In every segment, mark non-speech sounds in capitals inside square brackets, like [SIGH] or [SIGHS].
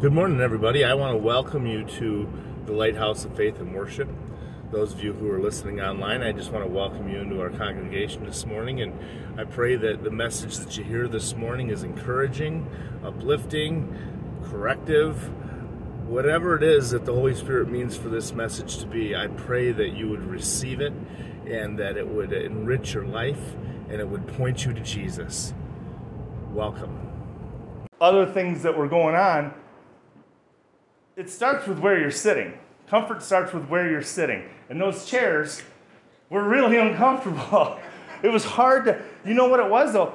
Good morning, everybody. I want to welcome you to the Lighthouse of Faith and Worship. Those of you who are listening online, I just want to welcome you into our congregation this morning. And I pray that the message that you hear this morning is encouraging, uplifting, corrective, whatever it is that the Holy Spirit means for this message to be. I pray that you would receive it and that it would enrich your life and it would point you to Jesus. Welcome. Other things that were going on it starts with where you're sitting. Comfort starts with where you're sitting. And those chairs were really [LAUGHS] uncomfortable. it was hard to, you know what it was though?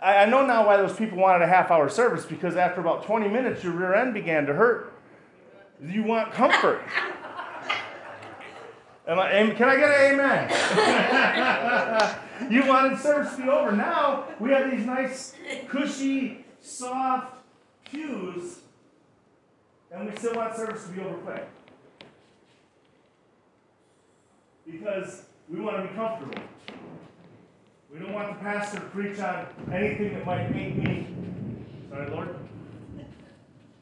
I, I know now why those people wanted a half hour service because after about 20 minutes, your rear end began to hurt. You want comfort. [LAUGHS] Am I, can I get an amen? [LAUGHS] you wanted service to be over. Now we have these nice, cushy, soft pews and we still want service to be over quick. Because we want to be comfortable. We don't want the pastor to preach on anything that might make me. Sorry, Lord?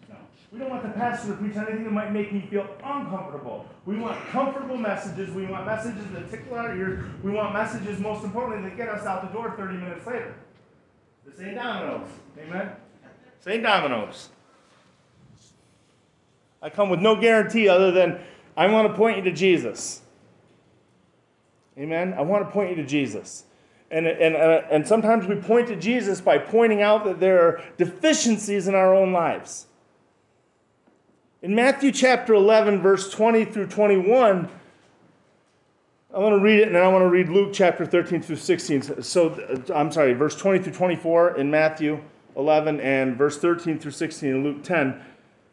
No. We don't want the pastor to preach on anything that might make me feel uncomfortable. We want comfortable messages. We want messages that tickle our ears. We want messages, most importantly, that get us out the door 30 minutes later. This ain't dominoes. Amen? This ain't dominoes. I come with no guarantee other than I want to point you to Jesus. Amen? I want to point you to Jesus. And, and, uh, and sometimes we point to Jesus by pointing out that there are deficiencies in our own lives. In Matthew chapter 11, verse 20 through 21, I want to read it and I want to read Luke chapter 13 through 16. So, uh, I'm sorry, verse 20 through 24 in Matthew 11 and verse 13 through 16 in Luke 10.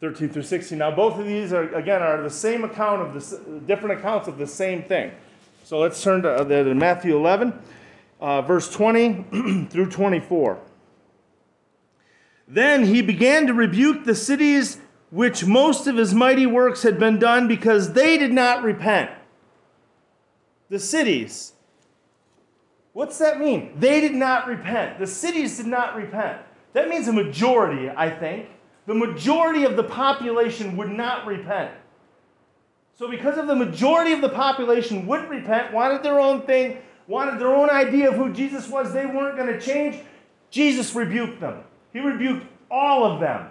13 through 16. Now, both of these are, again, are the same account of the different accounts of the same thing. So let's turn to, uh, to Matthew 11, uh, verse 20 [CLEARS THROAT] through 24. Then he began to rebuke the cities which most of his mighty works had been done because they did not repent. The cities. What's that mean? They did not repent. The cities did not repent. That means a majority, I think the majority of the population would not repent. So, because of the majority of the population wouldn't repent, wanted their own thing, wanted their own idea of who Jesus was, they weren't going to change, Jesus rebuked them. He rebuked all of them.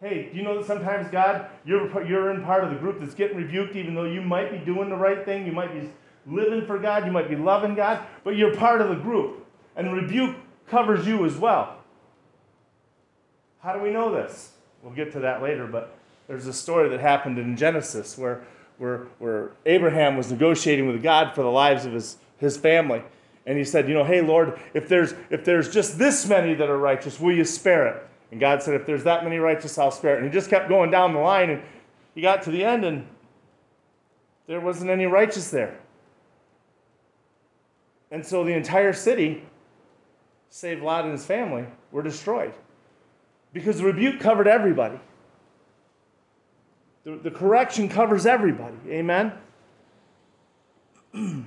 Hey, do you know that sometimes God, you're, you're in part of the group that's getting rebuked, even though you might be doing the right thing, you might be living for God, you might be loving God, but you're part of the group. And rebuke covers you as well. How do we know this? We'll get to that later, but there's a story that happened in Genesis where, where, where Abraham was negotiating with God for the lives of his, his family. And he said, You know, hey, Lord, if there's, if there's just this many that are righteous, will you spare it? And God said, If there's that many righteous, I'll spare it. And he just kept going down the line, and he got to the end, and there wasn't any righteous there. And so the entire city, save Lot and his family, were destroyed because the rebuke covered everybody. The, the correction covers everybody. Amen? [CLEARS THROAT]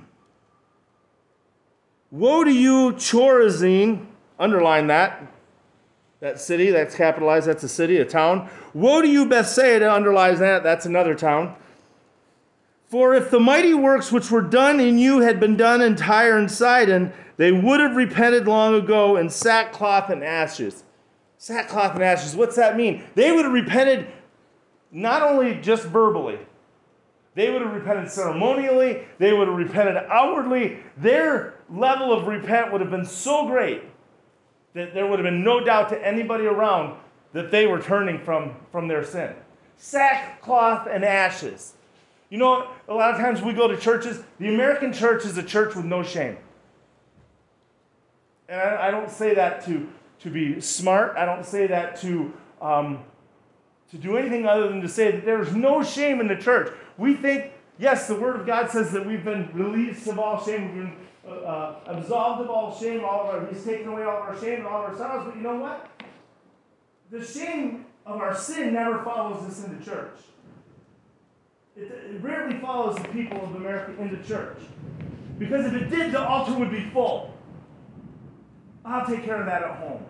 Woe to you, Chorazin. Underline that. That city, that's capitalized, that's a city, a town. Woe to you, Bethsaida. Underline that, that's another town. For if the mighty works which were done in you had been done in Tyre and Sidon, they would have repented long ago in sackcloth and ashes. Sackcloth and ashes, what's that mean? They would have repented not only just verbally, they would have repented ceremonially, they would have repented outwardly. Their level of repent would have been so great that there would have been no doubt to anybody around that they were turning from, from their sin. Sackcloth and ashes. You know, a lot of times we go to churches, the American church is a church with no shame. And I, I don't say that to to be smart. I don't say that to, um, to do anything other than to say that there's no shame in the church. We think, yes, the Word of God says that we've been released of all shame, we've been uh, uh, absolved of all shame, all of our, He's taken away all of our shame and all of our sorrows. But you know what? The shame of our sin never follows us into church. It, it rarely follows the people of America into church. Because if it did, the altar would be full. I'll take care of that at home.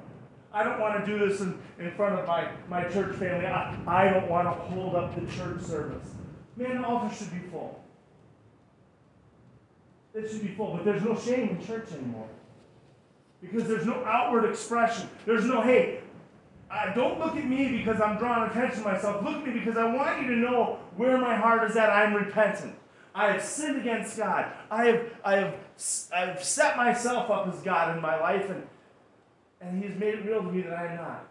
I don't want to do this in, in front of my, my church family. I, I don't want to hold up the church service. Man, the altar should be full. It should be full, but there's no shame in church anymore. Because there's no outward expression. There's no, hey, uh, don't look at me because I'm drawing attention to myself. Look at me because I want you to know where my heart is at. I'm repentant. I have sinned against God. I have, I have, I have set myself up as God in my life, and, and He's made it real to me that I'm not.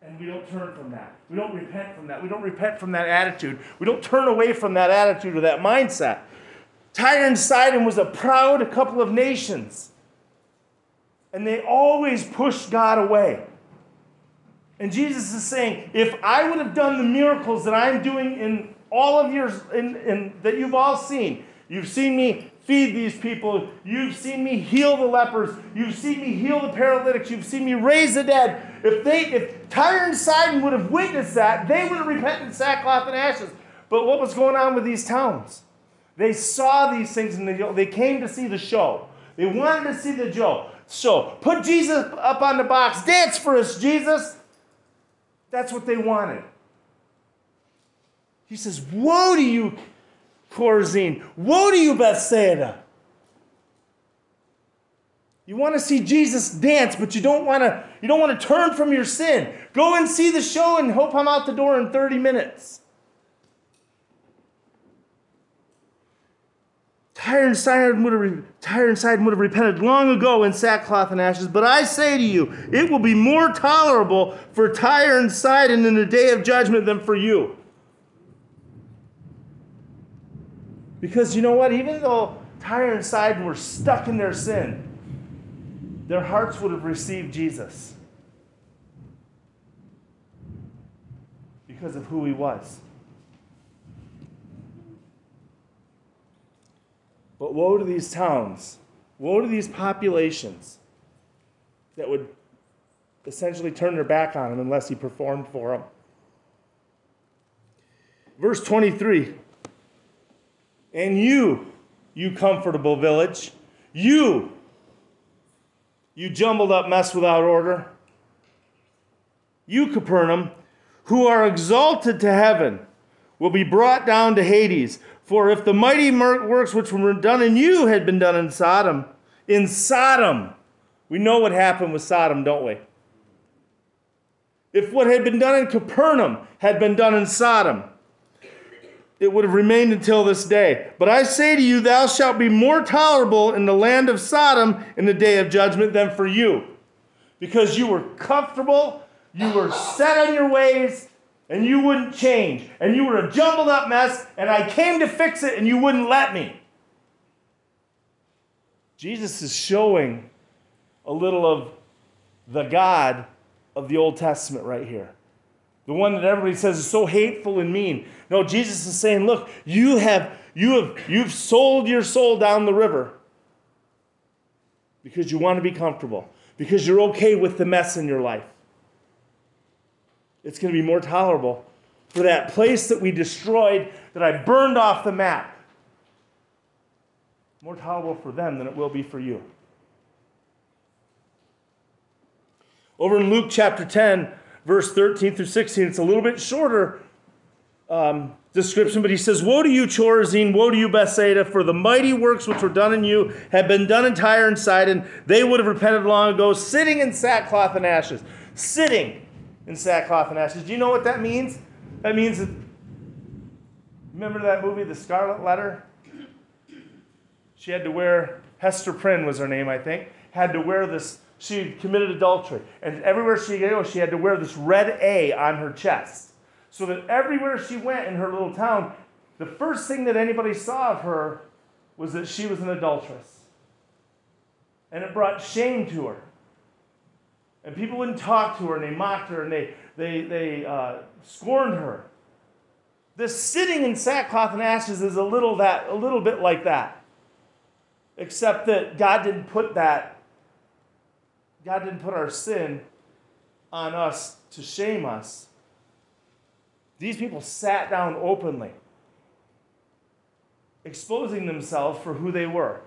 And we don't turn from that. We don't repent from that. We don't repent from that attitude. We don't turn away from that attitude or that mindset. Tyre and Sidon was a proud couple of nations. And they always pushed God away. And Jesus is saying, if I would have done the miracles that I'm doing in all of yours in, in, that you've all seen, you've seen me feed these people, you've seen me heal the lepers, you've seen me heal the paralytics, you've seen me raise the dead. If they, if Tyre and Sidon would have witnessed that, they would have repented in sackcloth and ashes. But what was going on with these towns? They saw these things and they, they came to see the show. They wanted to see the show. So put Jesus up on the box. Dance for us, Jesus. That's what they wanted. He says, Woe to you, Chorazin! Woe to you, Bethsaida! You want to see Jesus dance, but you don't want to you don't want to turn from your sin. Go and see the show and hope I'm out the door in 30 minutes. Tyre and Sidon would have, Tyre and Sidon would have repented long ago in sackcloth and ashes. But I say to you, it will be more tolerable for Tyre and Sidon in the day of judgment than for you. Because you know what? Even though Tyre and Sidon were stuck in their sin, their hearts would have received Jesus because of who he was. But woe to these towns, woe to these populations that would essentially turn their back on him unless he performed for them. Verse 23 And you, you comfortable village, you, you jumbled up mess without order, you, Capernaum, who are exalted to heaven, will be brought down to Hades. For if the mighty works which were done in you had been done in Sodom, in Sodom, we know what happened with Sodom, don't we? If what had been done in Capernaum had been done in Sodom, it would have remained until this day. But I say to you, thou shalt be more tolerable in the land of Sodom in the day of judgment than for you. Because you were comfortable, you were set on your ways, and you wouldn't change, and you were a jumbled up mess, and I came to fix it, and you wouldn't let me. Jesus is showing a little of the God of the Old Testament right here. The one that everybody says is so hateful and mean. No, Jesus is saying, look, you have you have you've sold your soul down the river because you want to be comfortable, because you're okay with the mess in your life it's going to be more tolerable for that place that we destroyed, that I burned off the map. More tolerable for them than it will be for you. Over in Luke chapter 10, verse 13 through 16, it's a little bit shorter um, description, but he says, Woe to you, Chorazin, woe to you, Bethsaida, for the mighty works which were done in you have been done in Tyre and Sidon. They would have repented long ago, sitting in sackcloth and ashes. Sitting in sackcloth and ashes. Do you know what that means? That means that, remember that movie, The Scarlet Letter? She had to wear, Hester Prynne was her name, I think, had to wear this, she committed adultery. And everywhere she go, she had to wear this red A on her chest. So that everywhere she went in her little town, the first thing that anybody saw of her was that she was an adulteress. And it brought shame to her. And people wouldn't talk to her and they mocked her and they, they, they uh, scorned her. This sitting in sackcloth and ashes is a little, that, a little bit like that. Except that God didn't put that, God didn't put our sin on us to shame us. These people sat down openly, exposing themselves for who they were.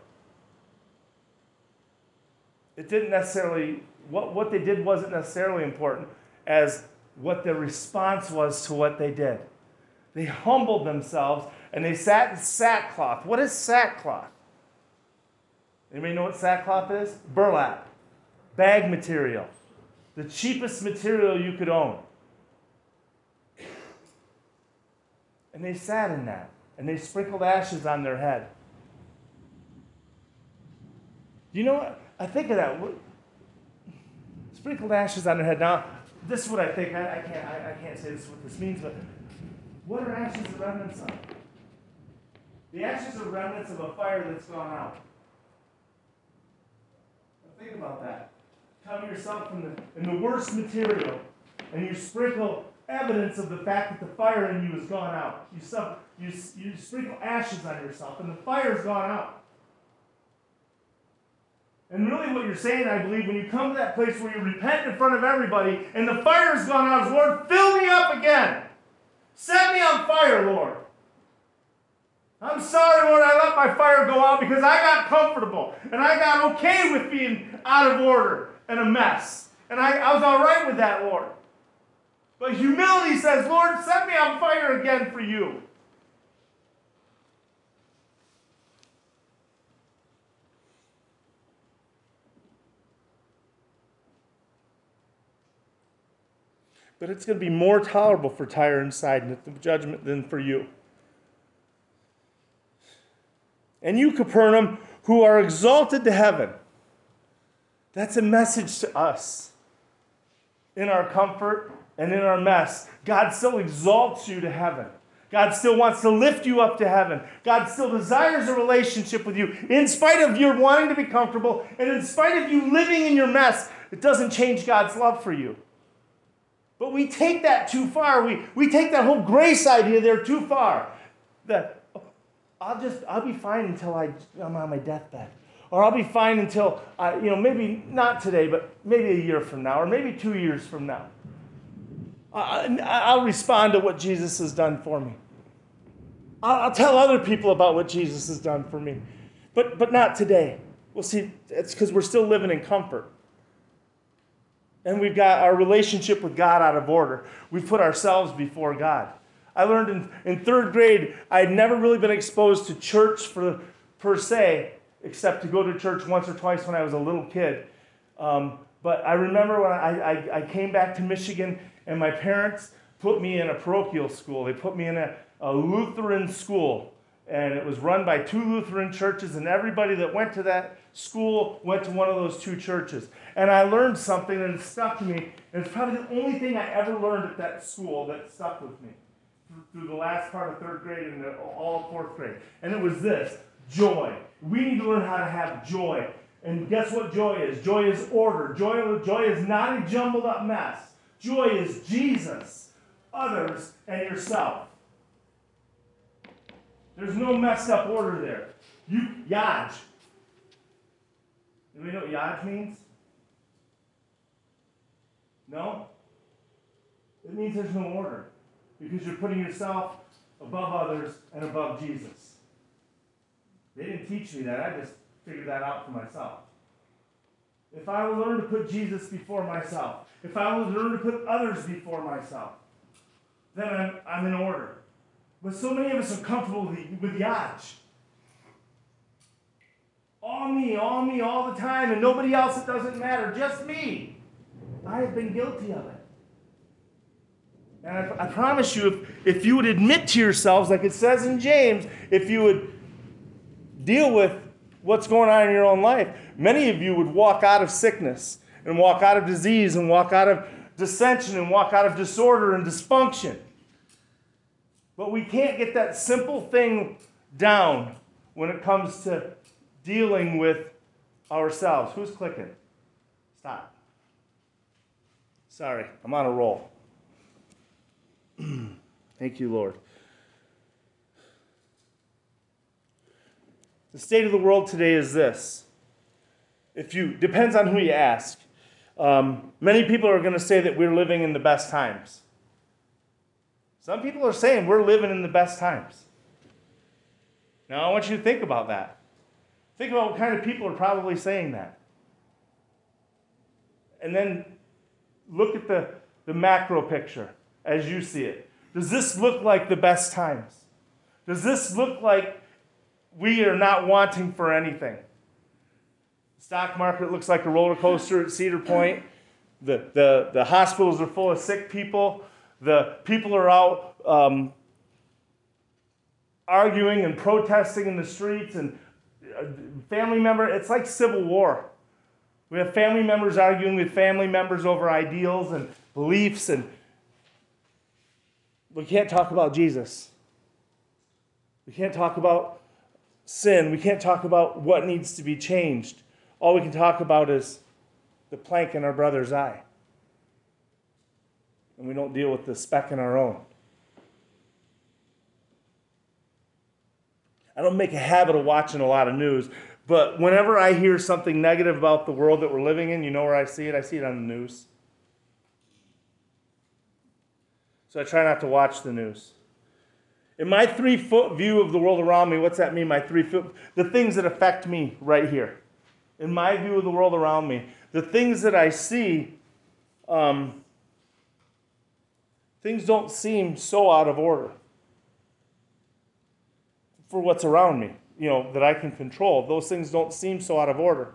It didn't necessarily what, what they did wasn't necessarily important as what their response was to what they did. They humbled themselves and they sat in sackcloth. What is sackcloth? Anybody know what sackcloth is? Burlap, bag material, the cheapest material you could own. And they sat in that and they sprinkled ashes on their head. You know what? I think of that. Sprinkled ashes on their head. Now, this is what I think. I, I can't. I, I, can't say this is what this means, but what are ashes the remnants of? The ashes are remnants of a fire that's gone out. Now think about that. Cover yourself in the in the worst material, and you sprinkle evidence of the fact that the fire in you has gone out. You, suffer, you, you sprinkle ashes on yourself, and the fire's gone out. And really, what you're saying, I believe, when you come to that place where you repent in front of everybody and the fire's gone out, is Lord, fill me up again. Set me on fire, Lord. I'm sorry, Lord, I let my fire go out because I got comfortable and I got okay with being out of order and a mess. And I, I was all right with that, Lord. But humility says, Lord, set me on fire again for you. but it's going to be more tolerable for Tyre and Sidon at the judgment than for you. And you, Capernaum, who are exalted to heaven. That's a message to us. In our comfort and in our mess, God still exalts you to heaven. God still wants to lift you up to heaven. God still desires a relationship with you. In spite of your wanting to be comfortable and in spite of you living in your mess, it doesn't change God's love for you. But we take that too far. We, we take that whole grace idea there too far. That oh, I'll just, I'll be fine until I, I'm on my deathbed. Or I'll be fine until, I, you know, maybe not today, but maybe a year from now, or maybe two years from now. I, I'll respond to what Jesus has done for me. I'll, I'll tell other people about what Jesus has done for me. But, but not today. Well, see, it's because we're still living in comfort and we've got our relationship with God out of order. We've put ourselves before God. I learned in, in third grade, I had never really been exposed to church for, per se, except to go to church once or twice when I was a little kid. Um, but I remember when I, I, I, came back to Michigan and my parents put me in a parochial school. They put me in a, a Lutheran school and it was run by two Lutheran churches, and everybody that went to that school went to one of those two churches. And I learned something and it stuck to me. And it's probably the only thing I ever learned at that school that stuck with me through the last part of third grade and all fourth grade. And it was this joy. We need to learn how to have joy. And guess what joy is? Joy is order. Joy, joy is not a jumbled up mess. Joy is Jesus, others, and yourself. There's no messed up order there. You Yaj. Do we know what Yaj means? No? It means there's no order. Because you're putting yourself above others and above Jesus. Didn't teach me that. I just figured that out for myself. If I will learn to put Jesus before myself, if I will learn to put others before myself, then I'm, I'm in order. But so many of us are comfortable with, with Yaj. All me, all me, all the time, and nobody else, it doesn't matter, just me. I have been guilty of it. And I, I promise you, if, if you would admit to yourselves, like it says in James, if you would deal with what's going on in your own life, many of you would walk out of sickness and walk out of disease and walk out of dissension and walk out of disorder and dysfunction. But we can't get that simple thing down when it comes to dealing with ourselves. Who's clicking? Stop. Sorry, I'm on a roll. [CLEARS THROAT] Thank you, Lord. The state of the world today is this. If you depends on who you ask. Um, many people are going to say that we're living in the best times. Some people are saying we're living in the best times. Now, I want you to think about that. Think about what kind of people are probably saying that. And then look at the, the macro picture as you see it. Does this look like the best times? Does this look like we are not wanting for anything? The stock market looks like a roller coaster at Cedar Point. The, the, the hospitals are full of sick people. The people are out um, arguing and protesting in the streets and uh, family member it's like civil war we have family members arguing with family members over ideals and beliefs and we can't talk about jesus we can't talk about sin we can't talk about what needs to be changed all we can talk about is the plank in our brother's eye and we don't deal with the speck in our own I don't make a habit of watching a lot of news, but whenever I hear something negative about the world that we're living in, you know where I see it? I see it on the news. So I try not to watch the news. In my three foot view of the world around me, what's that mean? My three foot, the things that affect me right here. In my view of the world around me, the things that I see, um, things don't seem so out of order for what's around me, you know, that I can control. Those things don't seem so out of order.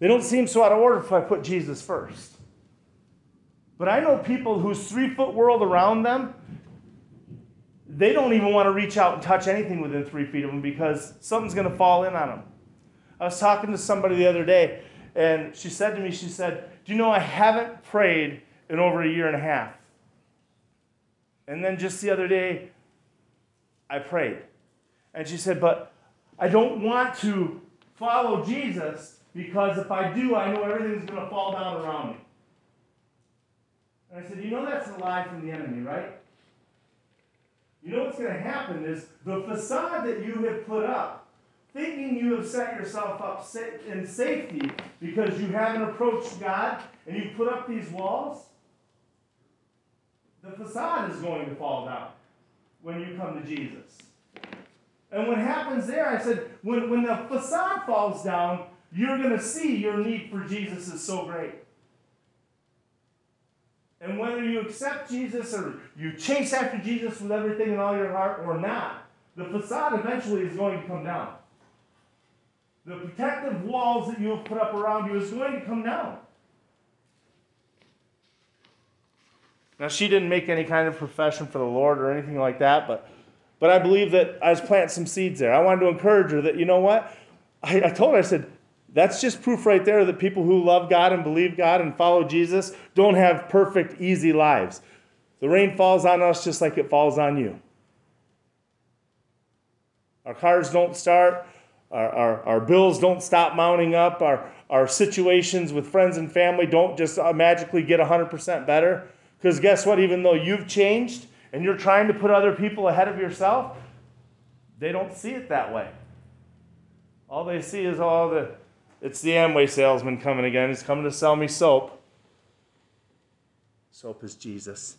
They don't seem so out of order if I put Jesus first. But I know people whose three foot world around them, they don't even want to reach out and touch anything within three feet of them because something's going to fall in on them. I was talking to somebody the other day, and she said to me, she said, Do you know I haven't prayed in over a year and a half? And then just the other day, I prayed. And she said, But I don't want to follow Jesus because if I do, I know everything's going to fall down around me. And I said, You know that's a lie from the enemy, right? You know what's going to happen is the facade that you have put up, thinking you have set yourself up in safety because you haven't approached God and you put up these walls, the facade is going to fall down when you come to Jesus. And what happens there, I said, when, when the facade falls down, you're going to see your need for Jesus is so great. And whether you accept Jesus or you chase after Jesus with everything in all your heart or not, the facade eventually is going to come down. The protective walls that you have put up around you is going to come down. Now, she didn't make any kind of profession for the Lord or anything like that, but but I believe that I was planting some seeds there. I wanted to encourage her that, you know what? I, I told her, I said, that's just proof right there that people who love God and believe God and follow Jesus don't have perfect, easy lives. The rain falls on us just like it falls on you. Our cars don't start. Our, our, our bills don't stop mounting up. Our, our situations with friends and family don't just uh, magically get 100% better. Because guess what? Even though you've changed, and you're trying to put other people ahead of yourself, they don't see it that way. All they see is all the it's the Amway salesman coming again. He's coming to sell me soap. Soap is Jesus.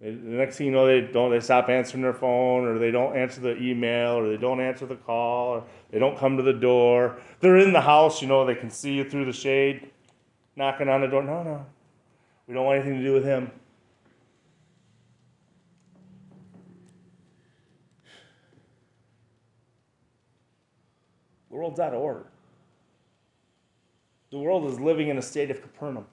The next thing you know, they don't they stop answering their phone, or they don't answer the email, or they don't answer the call, or they don't come to the door. They're in the house, you know, they can see you through the shade, knocking on the door. No, no, we don't want anything to do with him. The [SIGHS] world's out of order. The world is living in a state of Capernaum.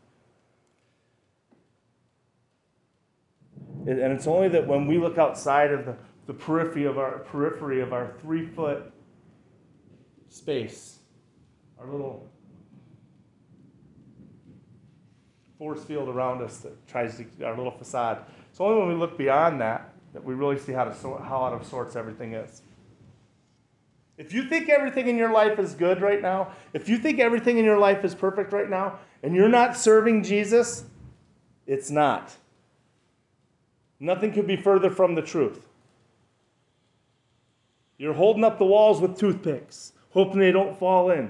And it's only that when we look outside of the, the periphery of our periphery of our three foot space, our little force field around us that tries to our little facade. It's only when we look beyond that that we really see how to how out of sorts everything is. If you think everything in your life is good right now, if you think everything in your life is perfect right now, and you're not serving Jesus, it's not. Nothing could be further from the truth. You're holding up the walls with toothpicks, hoping they don't fall in.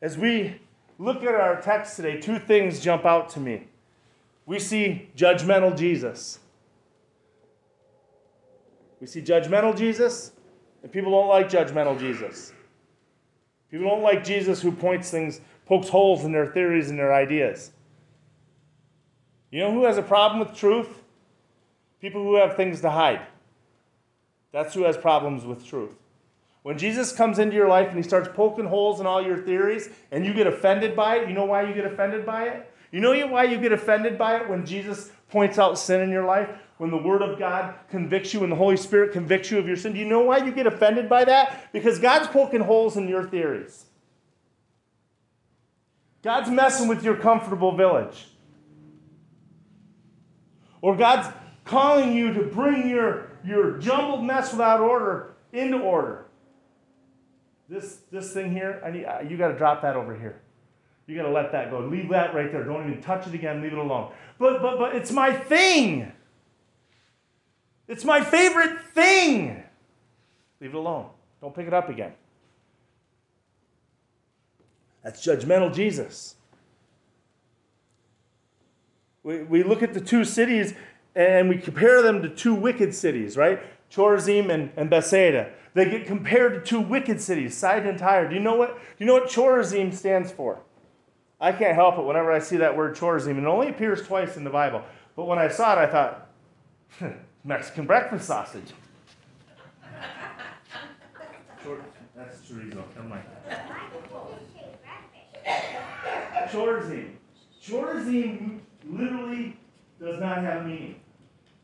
As we look at our text today, two things jump out to me. We see judgmental Jesus. We see judgmental Jesus, and people don't like judgmental Jesus. People don't like Jesus who points things, pokes holes in their theories and their ideas. You know who has a problem with truth? People who have things to hide. That's who has problems with truth. When Jesus comes into your life and he starts poking holes in all your theories and you get offended by it, you know why you get offended by it? You know why you get offended by it when Jesus points out sin in your life? When the Word of God convicts you and the Holy Spirit convicts you of your sin? Do you know why you get offended by that? Because God's poking holes in your theories. God's messing with your comfortable village. Or God's calling you to bring your, your jumbled mess without order into order. This, this thing here, I need, you got to drop that over here. You got to let that go. Leave that right there. Don't even touch it again. Leave it alone. But, but, but it's my thing. It's my favorite thing. Leave it alone. Don't pick it up again. That's judgmental Jesus. We, we look at the two cities and we compare them to two wicked cities, right? Chorazim and, and Bethsaida. They get compared to two wicked cities, Sidon and Tyre. Do you know what? Do you know what Chorazim stands for? I can't help it whenever I see that word Chorazim. It only appears twice in the Bible. But when I saw it, I thought, [LAUGHS] hmm, Mexican breakfast sausage. That's chorizo. Come on. Chorazim. Chorazim literally does not have meaning.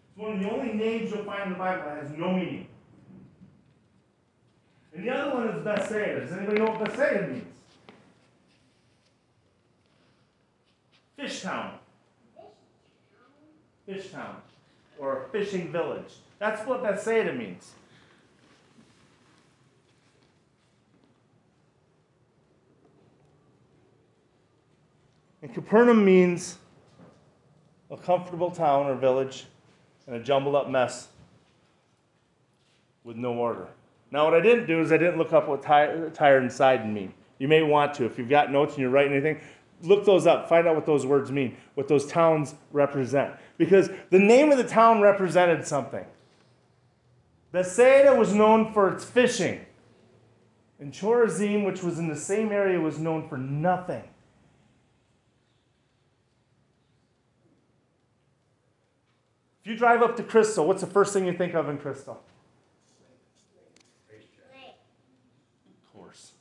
It's one of the only names you'll find in the Bible that has no meaning. And the other one is Bethsaida. Does anybody know what Bethsaida means? Fish town. Fish town. Or a fishing village. That's what Bethsaida means. And Capernaum means a comfortable town or village and a jumbled up mess with no order. Now, what I didn't do is I didn't look up what Tyre and Sidon mean. You may want to. If you've got notes and you're writing anything, look those up. Find out what those words mean, what those towns represent. Because the name of the town represented something. Bethsaida was known for its fishing. And Chorazim, which was in the same area, was known for nothing. If you drive up to Crystal, what's the first thing you think of in Crystal? Of course.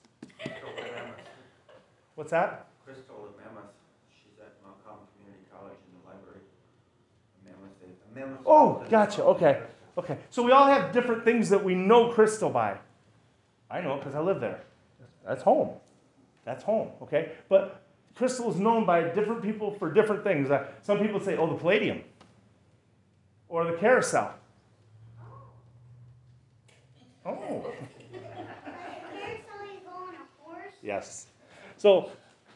What's that? Crystal at Mammoth, she's at Montcalm Community College in the library. Oh, gotcha. Okay. Okay. So we all have different things that we know Crystal by. I know it because I live there. That's home. That's home. Okay. But Crystal is known by different people for different things. Uh, some people say, oh, the Palladium or the carousel. Oh. [LAUGHS] Yes. So,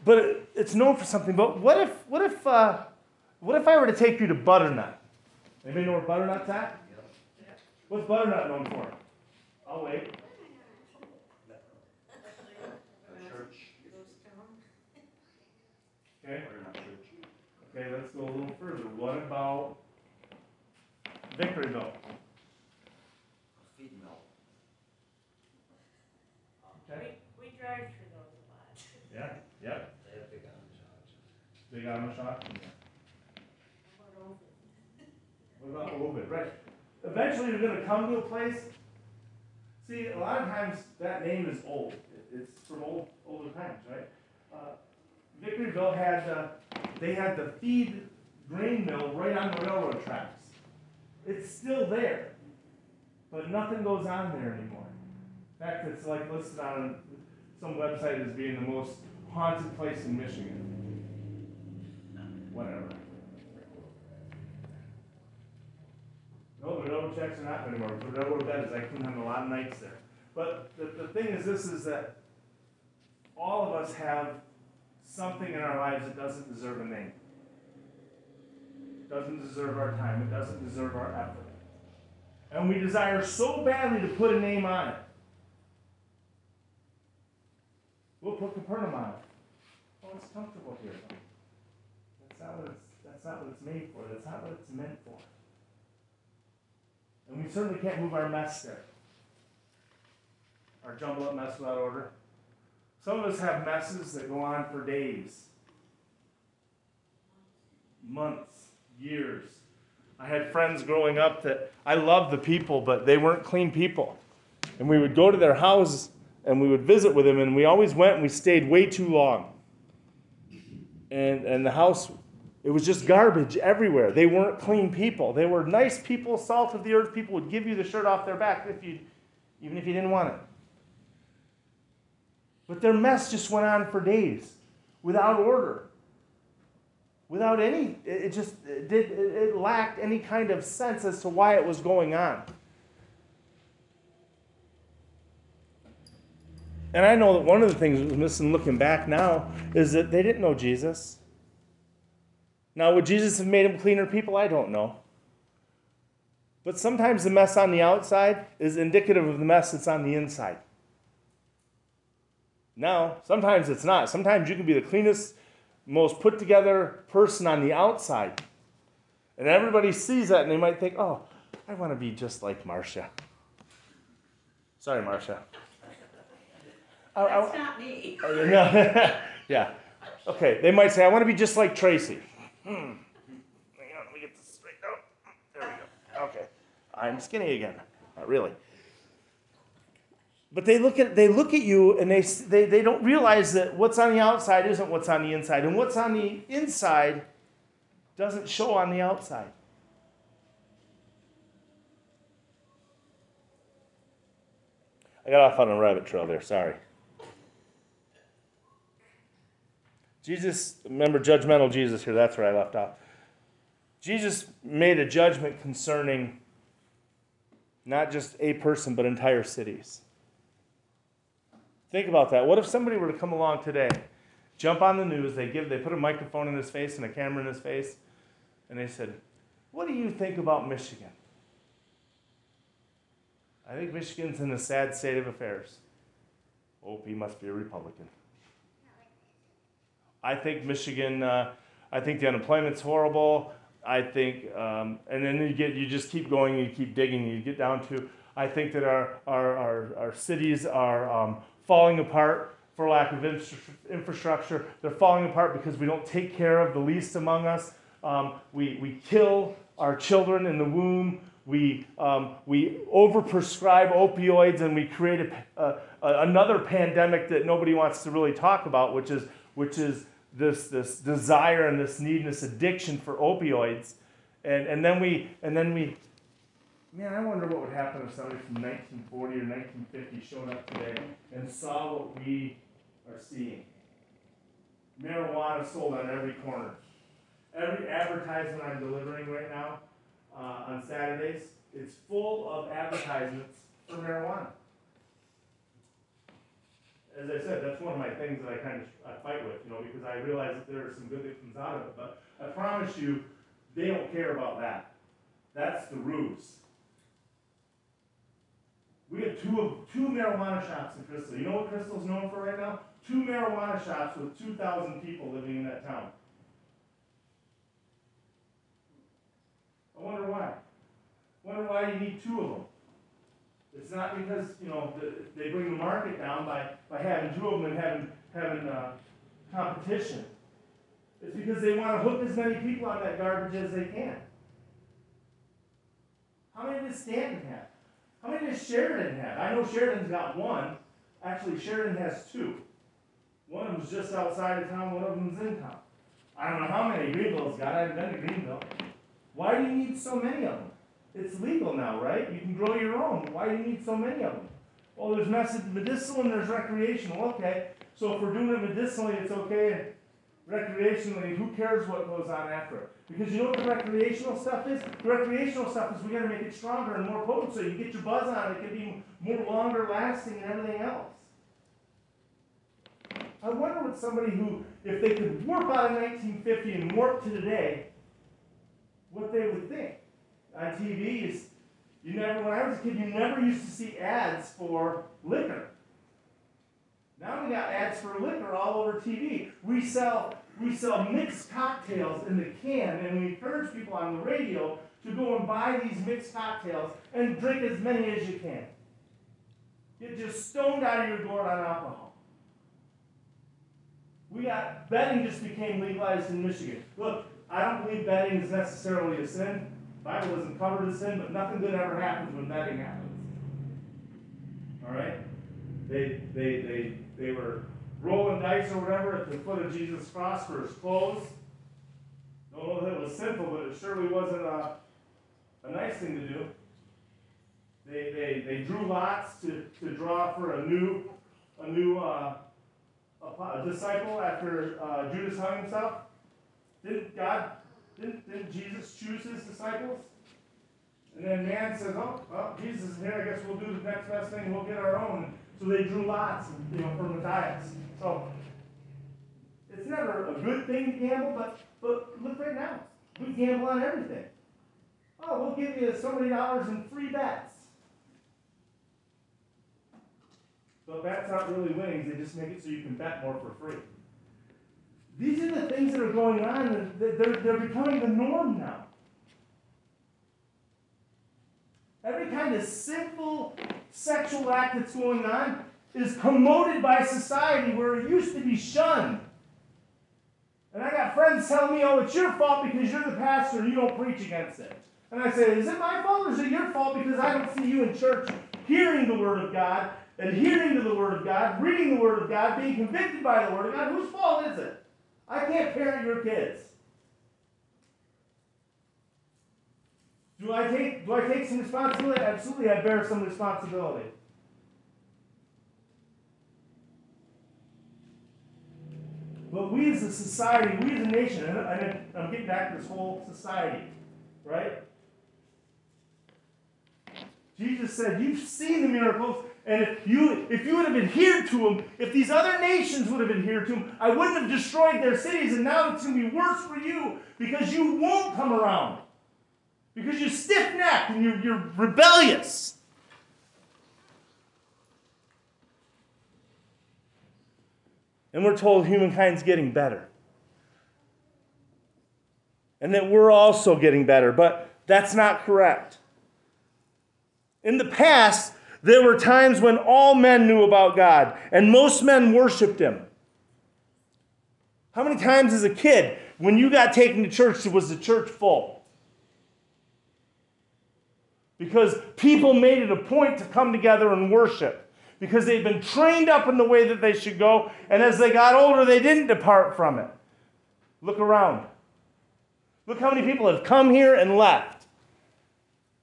but it, it's known for something. But what if, what if, uh, what if I were to take you to Butternut? Anybody know where Butternut's at? What's Butternut known for? I'll wait. Church, Okay. Okay, let's go a little further. What about Vickeryville? A feed mill. Okay. We, we drive through those a lot. Yeah. Yep. They have big Amish Big Amish shop. What about Ovid? Right. Eventually, you're going to come to a place. See, a lot of times that name is old. It's from old, older times, right? Uh, Vickeryville had uh, they had the feed grain mill right on the railroad tracks. It's still there, but nothing goes on there anymore. In fact, it's like listed on some website as being the most haunted place in Michigan. Whatever. No, the railroad checks are not anymore. The railroad bed is, I couldn't have a lot of nights there. But the, the thing is this is that all of us have something in our lives that doesn't deserve a name. It Doesn't deserve our time. It doesn't deserve our effort. And we desire so badly to put a name on it. We'll put Capernaum on it. Oh, it's comfortable here. That's not what it's that's not what it's made for. That's not what it's meant for. And we certainly can't move our mess there. Our jumble up mess without order. Some of us have messes that go on for days, months, years. I had friends growing up that I loved the people, but they weren't clean people. And we would go to their house and we would visit with them, and we always went and we stayed way too long. And, and the house, it was just garbage everywhere. They weren't clean people. They were nice people, salt of the earth people would give you the shirt off their back if you, even if you didn't want it. But their mess just went on for days without order. Without any, it just it did, it lacked any kind of sense as to why it was going on. And I know that one of the things that was missing looking back now is that they didn't know Jesus. Now, would Jesus have made them cleaner people? I don't know. But sometimes the mess on the outside is indicative of the mess that's on the inside. Now, sometimes it's not. Sometimes you can be the cleanest, most put together person on the outside. And everybody sees that and they might think, oh, I want to be just like Marcia. Sorry, Marcia. I- I- That's not me. Oh, [LAUGHS] yeah. yeah. Okay, they might say, I want to be just like Tracy. Hmm. Hang on, let me get this straight. Oh, there we go. Okay. I'm skinny again. Not really. But they look at they look at you and they, they they don't realize that what's on the outside isn't what's on the inside, and what's on the inside doesn't show on the outside. I got off on a rabbit trail there. Sorry. Jesus, remember judgmental Jesus here. That's where I left off. Jesus made a judgment concerning not just a person, but entire cities. Think about that. What if somebody were to come along today, jump on the news, they give, they put a microphone in his face and a camera in his face, and they said, "What do you think about Michigan?" I think Michigan's in a sad state of affairs. Oh, he must be a Republican. I think Michigan. Uh, I think the unemployment's horrible. I think, um, and then you get you just keep going, you keep digging, you get down to. I think that our our our, our cities are um, falling apart for lack of infrastructure. They're falling apart because we don't take care of the least among us. Um, we we kill our children in the womb. We, um, we overprescribe opioids and we create a, a, another pandemic that nobody wants to really talk about, which is, which is this, this desire and this need and this addiction for opioids. And, and, then we, and then we, man, I wonder what would happen if somebody from 1940 or 1950 showed up today and saw what we are seeing. Marijuana sold on every corner. Every advertisement I'm delivering right now uh, on Saturdays, it's full of advertisements for marijuana. As I said, that's one of my things that I kind of I fight with, you know, because I realize that there is some good that comes out of it. But I promise you, they don't care about that. That's the ruse. We have two of two marijuana shops in Crystal. You know what Crystal's known for right now? Two marijuana shops with 2,000 people living in that town. I wonder why. I Wonder why you need two of them. It's not because you know the, they bring the market down by, by having two of them and having having uh, competition. It's because they want to hook as many people on that garbage as they can. How many does Stanton have? How many does Sheridan have? I know Sheridan's got one. Actually, Sheridan has two. One of them's just outside of town. One of them's in town. I don't know how many Greenville's got. I haven't been to Greenville. Why do you need so many of them? It's legal now, right? You can grow your own. Why do you need so many of them? Well, there's medicinal and there's recreational. Okay, so if we're doing it medicinally, it's okay. And Recreationally, who cares what goes on after it? Because you know what the recreational stuff is? The recreational stuff is we got to make it stronger and more potent so you get your buzz on it. It can be more longer lasting and everything else. I wonder what somebody who, if they could warp out of 1950 and warp to today, what they would think. On TV, is you never when I was a kid, you never used to see ads for liquor. Now we got ads for liquor all over TV. We sell we sell mixed cocktails in the can, and we encourage people on the radio to go and buy these mixed cocktails and drink as many as you can. Get just stoned out of your gourd on alcohol. We got betting just became legalized in Michigan. Look, I don't believe betting is necessarily a sin. Bible doesn't cover the sin, but nothing good ever happens when betting happens. All right? They they they they were rolling dice or whatever at the foot of Jesus' cross for his clothes. Don't know that it was sinful, but it surely wasn't a, a nice thing to do. They, they, they drew lots to, to draw for a new a new uh, a, disciple after uh, Judas hung himself. Didn't God didn't, didn't Jesus choose his disciples? And then man says, "Oh, well, Jesus is here. I guess we'll do the next best thing. We'll get our own." So they drew lots, you know, for Matthias. So it's never a good thing to gamble, but but look right now, we gamble on everything. Oh, we'll give you so many dollars in free bets. But bets aren't really winnings; they just make it so you can bet more for free. These are the things that are going on, they're, they're becoming the norm now. Every kind of sinful sexual act that's going on is promoted by society where it used to be shunned. And I got friends telling me, oh, it's your fault because you're the pastor and you don't preach against it. And I say, is it my fault or is it your fault because I don't see you in church hearing the Word of God, adhering to the Word of God, reading the Word of God, being convicted by the Word of God? Whose fault is it? I can't parent your kids. Do I take do I take some responsibility? Absolutely, I bear some responsibility. But we as a society, we as a nation, and I'm getting back to this whole society, right? Jesus said, You've seen the miracles, and if you if you would have adhered to them, if these other nations would have adhered to them, I wouldn't have destroyed their cities, and now it's going to be worse for you because you won't come around. Because you're stiff necked and you're, you're rebellious. And we're told humankind's getting better. And that we're also getting better, but that's not correct. In the past, there were times when all men knew about God and most men worshiped Him. How many times as a kid, when you got taken to church, was the church full? because people made it a point to come together and worship because they'd been trained up in the way that they should go, and as they got older, they didn't depart from it. Look around. Look how many people have come here and left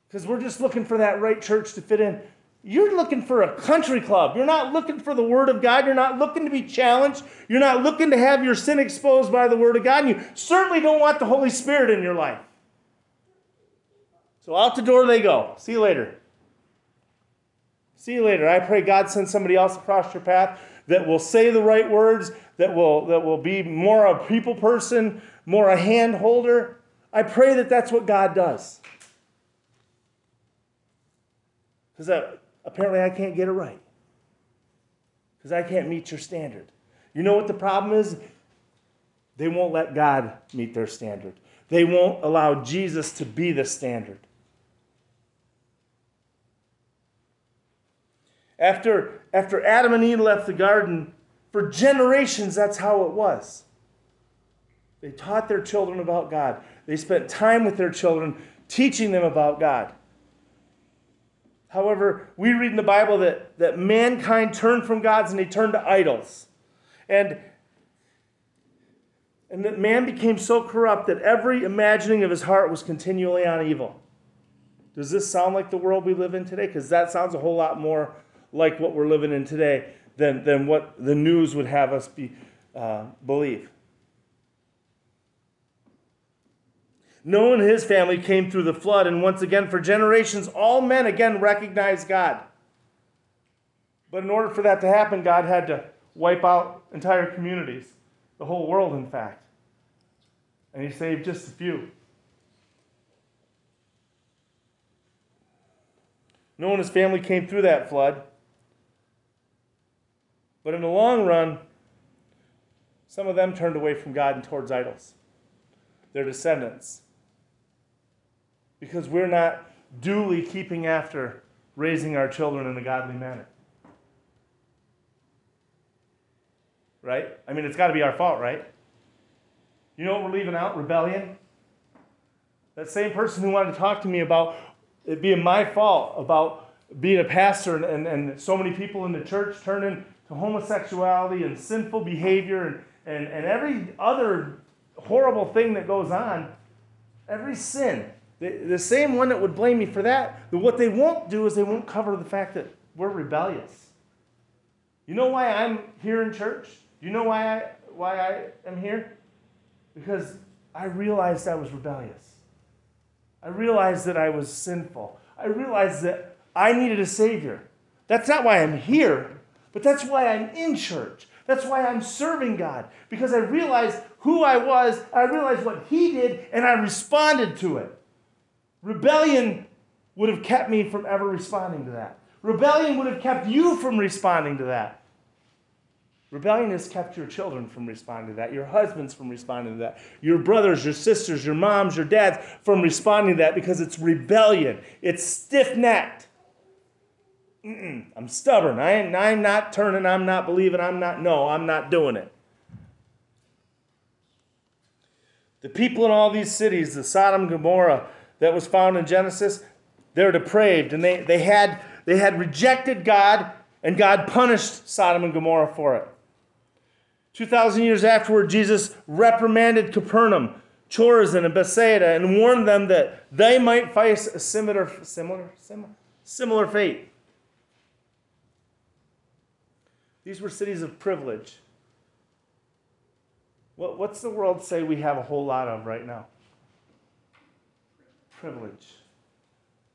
because we're just looking for that right church to fit in. You're looking for a country club. You're not looking for the Word of God. You're not looking to be challenged. You're not looking to have your sin exposed by the Word of God. And you certainly don't want the Holy Spirit in your life. So out the door they go. See you later. See you later. I pray God sends somebody else across your path that will say the right words, that will, that will be more a people person, more a hand holder. I pray that that's what God does. Because apparently I can't get it right. Because I can't meet your standard. You know what the problem is? They won't let God meet their standard. They won't allow Jesus to be the standard. After, after Adam and Eve left the garden, for generations, that's how it was. They taught their children about God. They spent time with their children teaching them about God. However, we read in the Bible that, that mankind turned from gods and they turned to idols. And, and that man became so corrupt that every imagining of his heart was continually on evil. Does this sound like the world we live in today? Because that sounds a whole lot more like what we're living in today than, than what the news would have us be, uh, believe. Noah and his family came through the flood, and once again, for generations, all men again recognized God. But in order for that to happen, God had to wipe out entire communities, the whole world, in fact. And He saved just a few. Noah and his family came through that flood. But in the long run, some of them turned away from God and towards idols, their descendants. Because we're not duly keeping after raising our children in a godly manner. right? I mean, it's got to be our fault, right? You know what we're leaving out? Rebellion. That same person who wanted to talk to me about it being my fault, about being a pastor and, and, and so many people in the church turning to homosexuality and sinful behavior and, and, and every other horrible thing that goes on, every sin. The, the same one that would blame me for that, what they won't do is they won't cover the fact that we're rebellious. You know why I'm here in church? Do you know why I, why I am here? Because I realized I was rebellious. I realized that I was sinful. I realized that I needed a Savior. That's not why I'm here, but that's why I'm in church. That's why I'm serving God. Because I realized who I was, I realized what He did, and I responded to it. Rebellion would have kept me from ever responding to that. Rebellion would have kept you from responding to that. Rebellion has kept your children from responding to that, your husbands from responding to that, your brothers, your sisters, your moms, your dads from responding to that because it's rebellion. It's stiff necked. I'm stubborn. I ain't, I'm not turning. I'm not believing. I'm not, no, I'm not doing it. The people in all these cities, the Sodom Gomorrah that was found in Genesis, they're depraved and they, they, had, they had rejected God and God punished Sodom and Gomorrah for it. 2,000 years afterward, Jesus reprimanded Capernaum, Chorazin, and Bethsaida and warned them that they might face a similar, similar, similar, similar fate. These were cities of privilege. What, what's the world say we have a whole lot of right now? Privilege.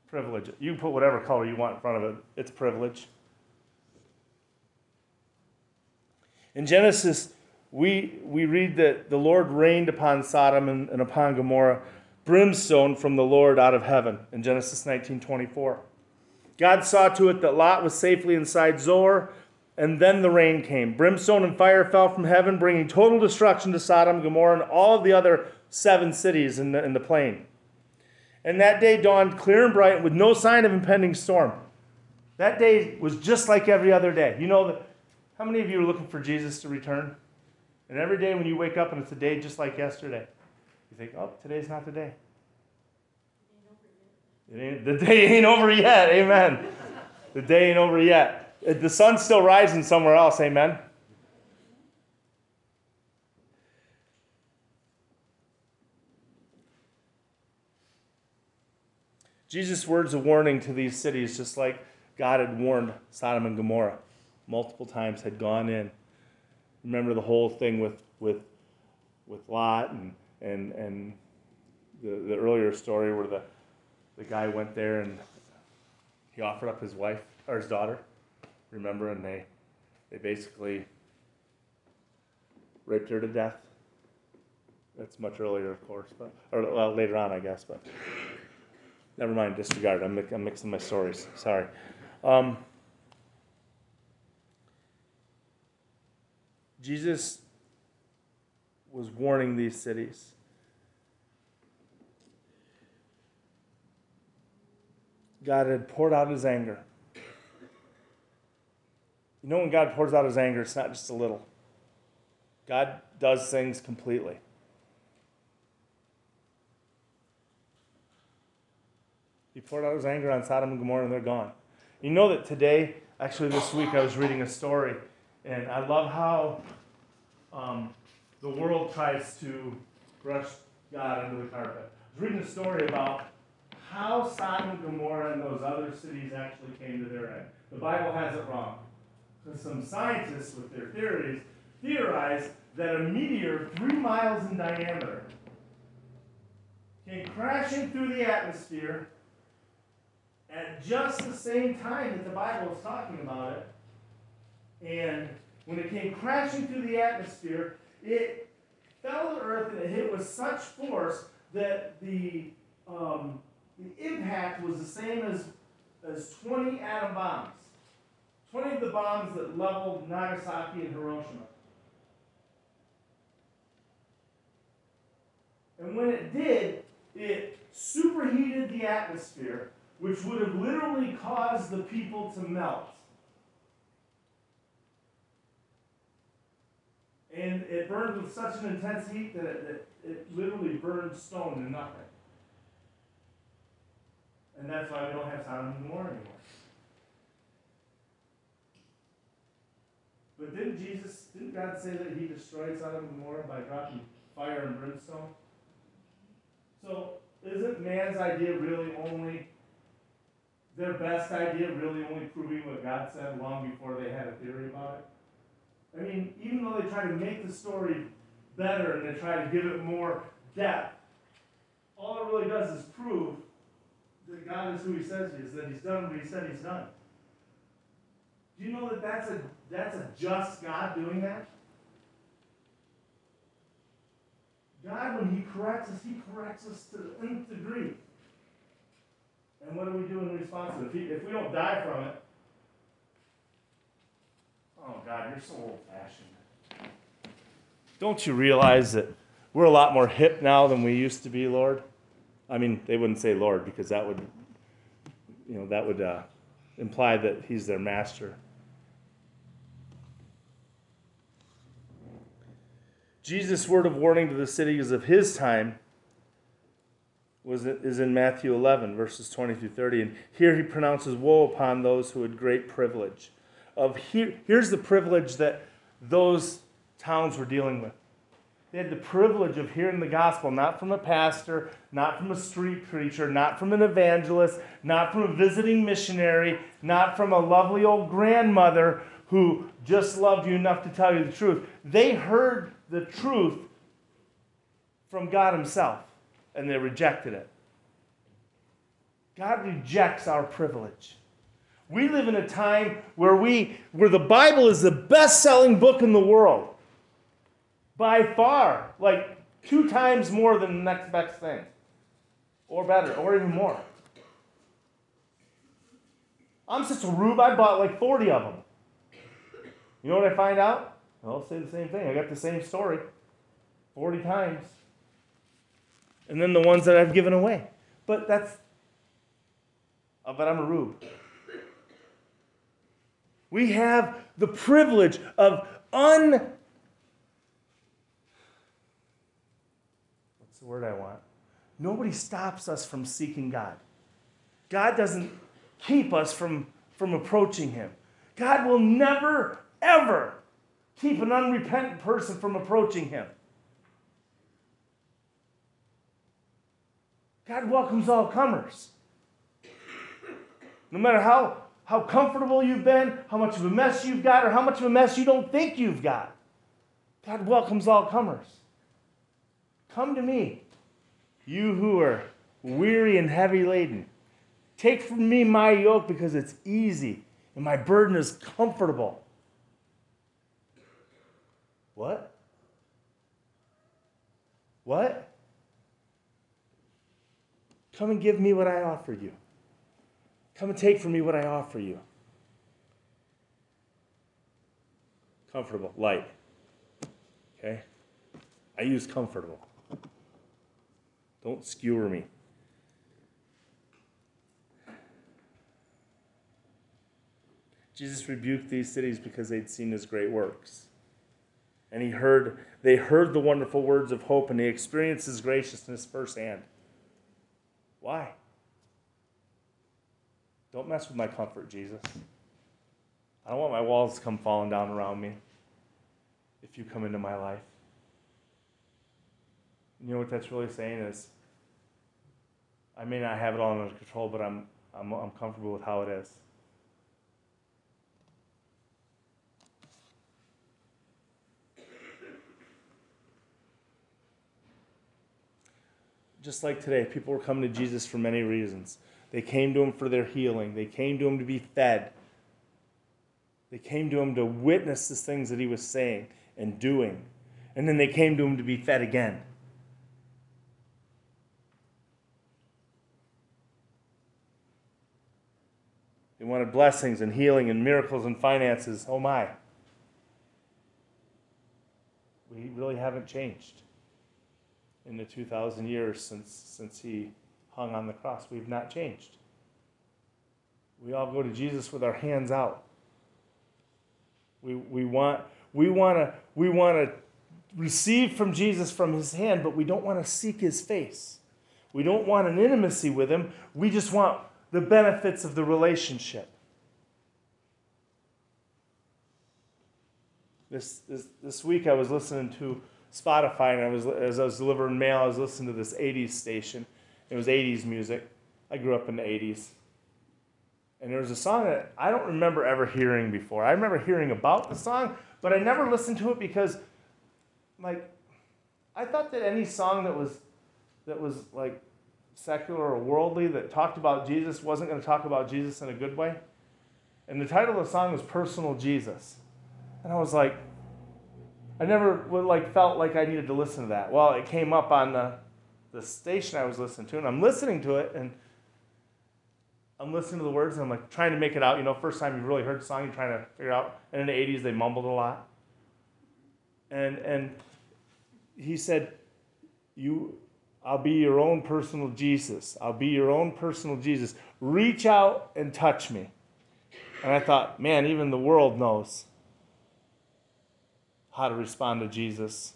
Privilege. You can put whatever color you want in front of it, it's privilege. In Genesis, we, we read that the Lord rained upon Sodom and, and upon Gomorrah brimstone from the Lord out of heaven in Genesis 19:24. God saw to it that Lot was safely inside Zoar, and then the rain came. Brimstone and fire fell from heaven, bringing total destruction to Sodom, Gomorrah, and all of the other seven cities in the, in the plain. And that day dawned clear and bright with no sign of impending storm. That day was just like every other day. You know, how many of you are looking for Jesus to return? And every day when you wake up and it's a day just like yesterday, you think, oh, today's not the day. It ain't, the day ain't over yet. Amen. The day ain't over yet. Uh, the sun's still rising somewhere else. Amen. Jesus' words of warning to these cities, just like God had warned Sodom and Gomorrah multiple times, had gone in. Remember the whole thing with, with, with Lot and, and, and the, the earlier story where the, the guy went there and he offered up his wife or his daughter, remember, and they, they basically raped her to death. That's much earlier, of course, but or well, later on, I guess. But never mind, disregard. I'm, I'm mixing my stories. Sorry. Um, Jesus was warning these cities. God had poured out his anger. You know, when God pours out his anger, it's not just a little, God does things completely. Poured out his anger on Sodom and Gomorrah, and they're gone. You know that today, actually, this week, I was reading a story, and I love how um, the world tries to brush God under the carpet. I was reading a story about how Sodom and Gomorrah and those other cities actually came to their end. The Bible has it wrong. Because some scientists, with their theories, theorize that a meteor three miles in diameter came crashing through the atmosphere at just the same time that the Bible is talking about it. And when it came crashing through the atmosphere, it fell to earth and it hit with such force that the, um, the impact was the same as, as 20 atom bombs. 20 of the bombs that leveled Nagasaki and Hiroshima. And when it did, it superheated the atmosphere, which would have literally caused the people to melt. And it burned with such an intense heat that it, it literally burned stone to nothing. And that's why we don't have Sodom and Gomorrah anymore. But didn't Jesus, didn't God say that he destroyed Sodom and Gomorrah by dropping fire and brimstone? So isn't man's idea really only their best idea really only proving what God said long before they had a theory about it? I mean, even though they try to make the story better and they try to give it more depth, all it really does is prove that God is who He says He is, that He's done what He said He's done. Do you know that that's a that's a just God doing that? God, when He corrects us, He corrects us to the nth degree. And what do we do in response to it? If, we don't die from it, oh God, you're so old fashioned. Don't you realize that we're a lot more hip now than we used to be, Lord? I mean, they wouldn't say Lord because that would, you know, that would uh, imply that He's their master. Jesus' word of warning to the cities of his time was is in Matthew 11 verses 20 through 30 and here he pronounces woe upon those who had great privilege. Of here, here's the privilege that those towns were dealing with. They had the privilege of hearing the gospel not from a pastor not from a street preacher not from an evangelist not from a visiting missionary not from a lovely old grandmother who just loved you enough to tell you the truth. They heard the truth from God himself and they rejected it. God rejects our privilege. We live in a time where we where the Bible is the best-selling book in the world. By far, like two times more than the next best thing. Or better, or even more. I'm such a rube, I bought like 40 of them. You know what I find out? I'll say the same thing. I got the same story 40 times and then the ones that I've given away. But that's, uh, but I'm a rube. We have the privilege of un. What's the word I want? Nobody stops us from seeking God. God doesn't keep us from, from approaching Him. God will never, ever keep an unrepentant person from approaching Him. God welcomes all comers. No matter how, how comfortable you've been, how much of a mess you've got, or how much of a mess you don't think you've got, God welcomes all comers. Come to me, you who are weary and heavy laden. Take from me my yoke because it's easy and my burden is comfortable. What? What? Come and give me what I offer you. Come and take from me what I offer you. Comfortable, light. Okay? I use comfortable. Don't skewer me. Jesus rebuked these cities because they'd seen his great works. And he heard they heard the wonderful words of hope and they experienced his graciousness firsthand. Why? Don't mess with my comfort, Jesus. I don't want my walls to come falling down around me if you come into my life. You know what that's really saying is I may not have it all under control, but I'm, I'm, I'm comfortable with how it is. Just like today, people were coming to Jesus for many reasons. They came to him for their healing, they came to him to be fed, they came to him to witness the things that he was saying and doing. And then they came to him to be fed again. They wanted blessings and healing and miracles and finances. Oh my. We really haven't changed in the 2,000 years since, since he hung on the cross. We've not changed. We all go to Jesus with our hands out. We, we want we want to we want to receive from Jesus from his hand, but we don't want to seek his face. We don't want an intimacy with him. We just want the benefits of the relationship. This, this, this week I was listening to Spotify and I was as I was delivering mail, I was listening to this 80s station. It was 80s music. I grew up in the 80s. And there was a song that I don't remember ever hearing before. I remember hearing about the song, but I never listened to it because like I thought that any song that was that was like secular or worldly that talked about Jesus wasn't going to talk about Jesus in a good way. And the title of the song was Personal Jesus. And I was like I never like felt like I needed to listen to that. Well, it came up on the the station I was listening to and I'm listening to it and I'm listening to the words and I'm like trying to make it out. You know, first time you really heard the song, you're trying to figure out. And in the 80s, they mumbled a lot. And and he said, "You, I'll be your own personal Jesus. I'll be your own personal Jesus. Reach out and touch me." And I thought, man, even the world knows how to respond to Jesus.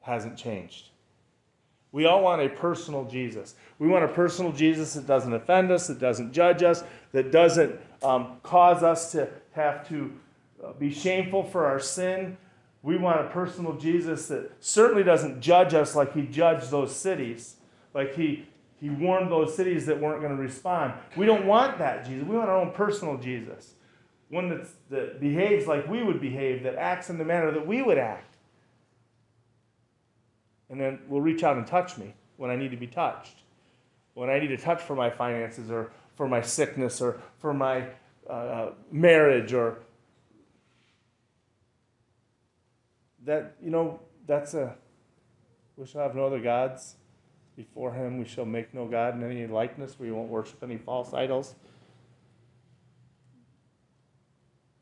Hasn't changed. We all want a personal Jesus. We want a personal Jesus that doesn't offend us, that doesn't judge us, that doesn't um, cause us to have to uh, be shameful for our sin. We want a personal Jesus that certainly doesn't judge us like he judged those cities, like he, he warned those cities that weren't going to respond. We don't want that Jesus. We want our own personal Jesus, one that's, that behaves like we would behave, that acts in the manner that we would act and then will reach out and touch me when I need to be touched. When I need a touch for my finances or for my sickness or for my uh, marriage or that, you know, that's a, we shall have no other gods before him. We shall make no God in any likeness. We won't worship any false idols.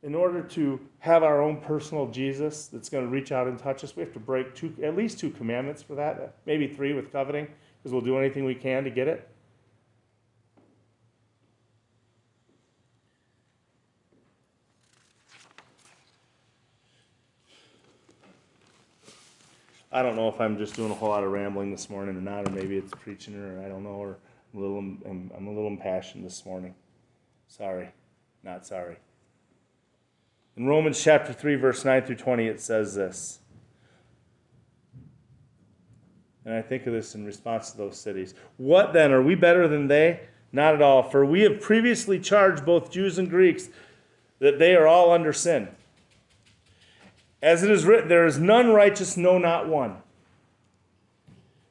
In order to have our own personal Jesus that's going to reach out and touch us, we have to break two, at least two commandments for that, uh, maybe three with coveting, because we'll do anything we can to get it. I don't know if I'm just doing a whole lot of rambling this morning or not, or maybe it's preaching, or I don't know, or I'm a little, I'm, I'm a little impassioned this morning. Sorry, not sorry. In Romans chapter 3, verse 9 through 20, it says this. And I think of this in response to those cities. What then? Are we better than they? Not at all. For we have previously charged both Jews and Greeks that they are all under sin. As it is written, there is none righteous, no, not one.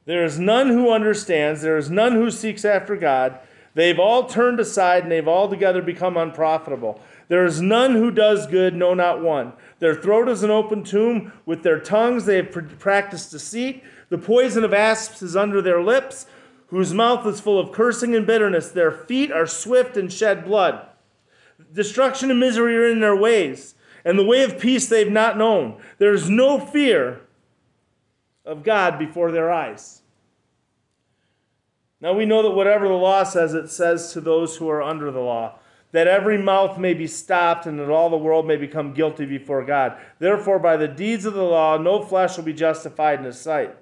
There is none who understands, there is none who seeks after God. They've all turned aside and they've altogether become unprofitable. There is none who does good, no, not one. Their throat is an open tomb. With their tongues they have practiced deceit. The poison of asps is under their lips, whose mouth is full of cursing and bitterness. Their feet are swift and shed blood. Destruction and misery are in their ways, and the way of peace they've not known. There is no fear of God before their eyes. Now we know that whatever the law says, it says to those who are under the law that every mouth may be stopped and that all the world may become guilty before God. Therefore, by the deeds of the law, no flesh will be justified in his sight.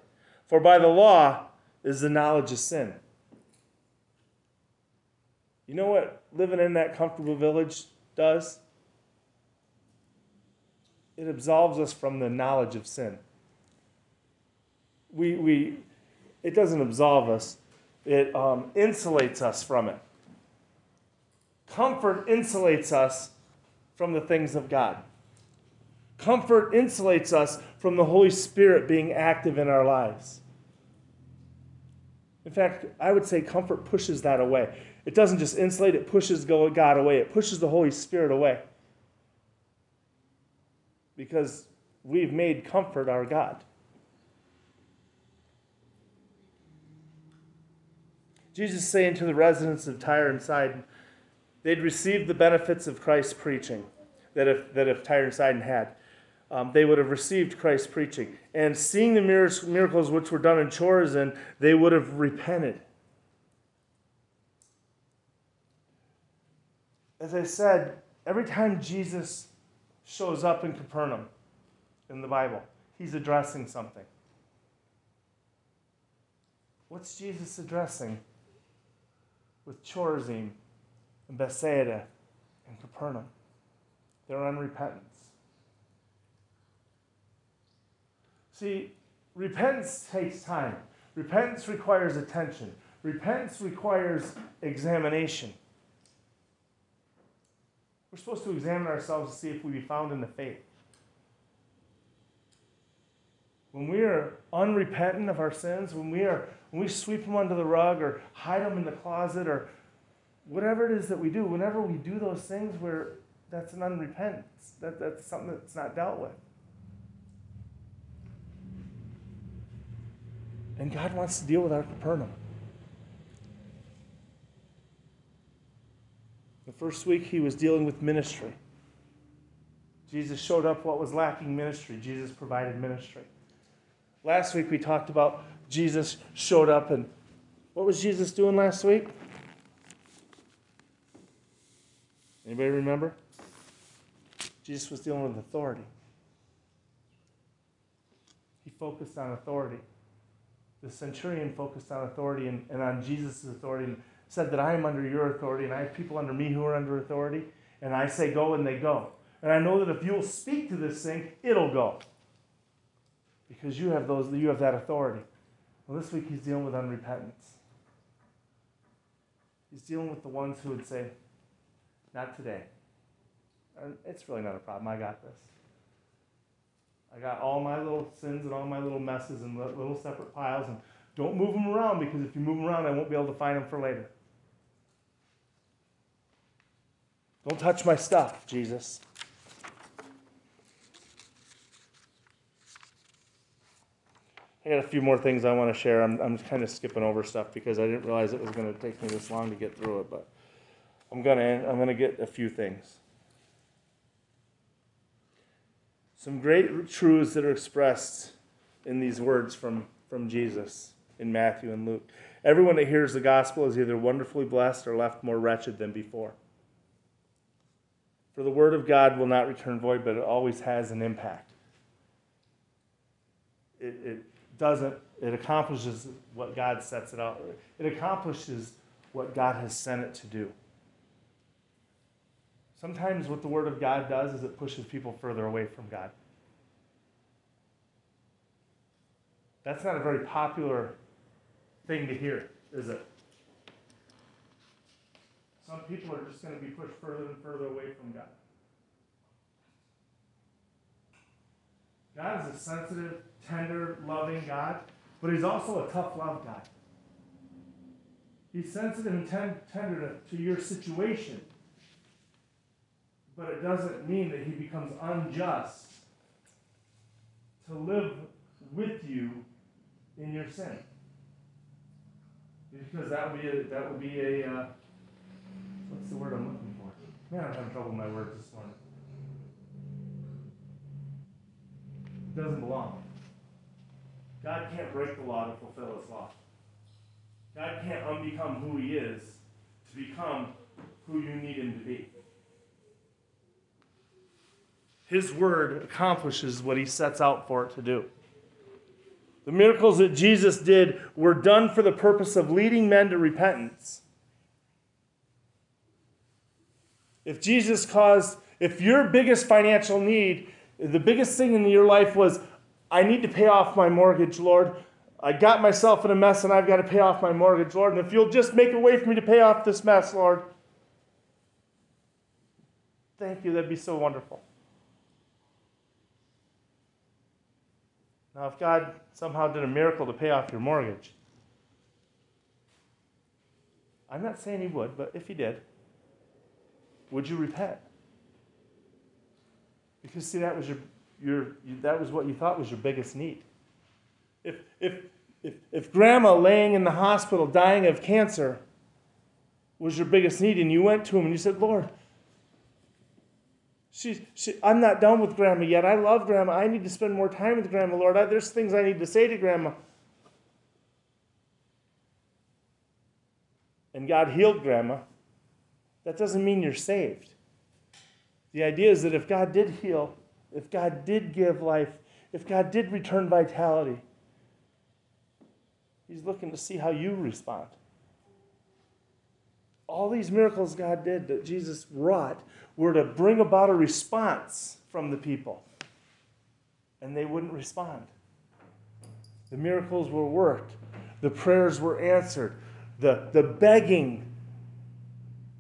For by the law is the knowledge of sin. You know what living in that comfortable village does? It absolves us from the knowledge of sin. We, we, it doesn't absolve us, it um, insulates us from it. Comfort insulates us from the things of God. Comfort insulates us from the Holy Spirit being active in our lives. In fact, I would say comfort pushes that away. It doesn't just insulate, it pushes God away. It pushes the Holy Spirit away. Because we've made comfort our God. Jesus saying to the residents of Tyre and Sidon, they'd received the benefits of Christ's preaching that if, that if Tyre and Sidon had. Um, they would have received Christ's preaching. And seeing the miracles which were done in Chorazin, they would have repented. As I said, every time Jesus shows up in Capernaum in the Bible, he's addressing something. What's Jesus addressing with Chorazin and Bethsaida and Capernaum? Their unrepentance. See, repentance takes time. Repentance requires attention. Repentance requires examination. We're supposed to examine ourselves to see if we be found in the faith. When we are unrepentant of our sins, when we are when we sweep them under the rug or hide them in the closet or whatever it is that we do, whenever we do those things where that's an unrepentance, that, that's something that's not dealt with. And God wants to deal with our Capernaum. The first week he was dealing with ministry. Jesus showed up what was lacking ministry. Jesus provided ministry. Last week we talked about Jesus showed up and what was Jesus doing last week? Anybody remember? Jesus was dealing with authority. He focused on authority. The centurion focused on authority and, and on Jesus' authority and said that I am under your authority and I have people under me who are under authority. And I say go and they go. And I know that if you'll speak to this thing, it'll go. Because you have those you have that authority. Well, this week he's dealing with unrepentance. He's dealing with the ones who would say, Not today. Uh, it's really not a problem. I got this. I got all my little sins and all my little messes in little separate piles, and don't move them around because if you move them around, I won't be able to find them for later. Don't touch my stuff, Jesus. I got a few more things I want to share. I'm, I'm kind of skipping over stuff because I didn't realize it was going to take me this long to get through it, but I'm gonna I'm gonna get a few things. Some great truths that are expressed in these words from, from Jesus in Matthew and Luke. Everyone that hears the gospel is either wonderfully blessed or left more wretched than before. For the word of God will not return void, but it always has an impact. It, it doesn't, it accomplishes what God sets it out. It accomplishes what God has sent it to do. Sometimes what the Word of God does is it pushes people further away from God. That's not a very popular thing to hear, is it? Some people are just going to be pushed further and further away from God. God is a sensitive, tender, loving God, but He's also a tough love God. He's sensitive and ten- tender to, to your situation but it doesn't mean that he becomes unjust to live with you in your sin. Because that would be a, that would be a uh, what's the word I'm looking for? Man, I'm having trouble with my words this morning. It doesn't belong. God can't break the law to fulfill his law. God can't unbecome who he is to become who you need him to be. His word accomplishes what he sets out for it to do. The miracles that Jesus did were done for the purpose of leading men to repentance. If Jesus caused, if your biggest financial need, the biggest thing in your life was, I need to pay off my mortgage, Lord. I got myself in a mess and I've got to pay off my mortgage, Lord. And if you'll just make a way for me to pay off this mess, Lord, thank you. That'd be so wonderful. Now, if God somehow did a miracle to pay off your mortgage, I'm not saying He would, but if He did, would you repent? Because see, that was your, your that was what you thought was your biggest need. If if if if grandma laying in the hospital dying of cancer was your biggest need, and you went to him and you said, Lord, she, she, I'm not done with grandma yet. I love grandma. I need to spend more time with grandma, Lord. I, there's things I need to say to grandma. And God healed grandma. That doesn't mean you're saved. The idea is that if God did heal, if God did give life, if God did return vitality, He's looking to see how you respond. All these miracles God did that Jesus wrought were to bring about a response from the people. And they wouldn't respond. The miracles were worked, the prayers were answered, the, the begging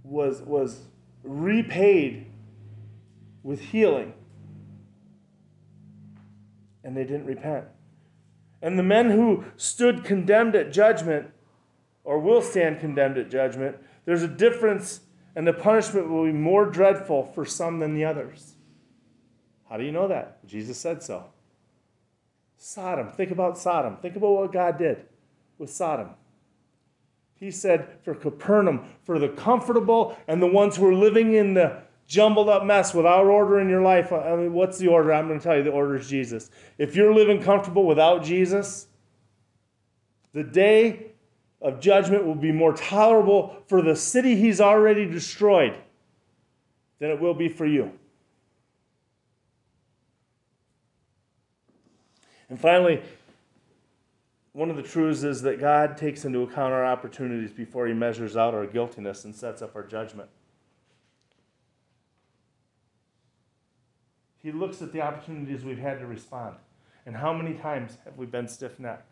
was, was repaid with healing. And they didn't repent. And the men who stood condemned at judgment, or will stand condemned at judgment, there's a difference, and the punishment will be more dreadful for some than the others. How do you know that? Jesus said so. Sodom. Think about Sodom. Think about what God did with Sodom. He said for Capernaum, for the comfortable and the ones who are living in the jumbled up mess without order in your life. I mean, what's the order? I'm going to tell you the order is Jesus. If you're living comfortable without Jesus, the day of judgment will be more tolerable for the city he's already destroyed than it will be for you. And finally, one of the truths is that God takes into account our opportunities before he measures out our guiltiness and sets up our judgment. He looks at the opportunities we've had to respond. And how many times have we been stiff necked?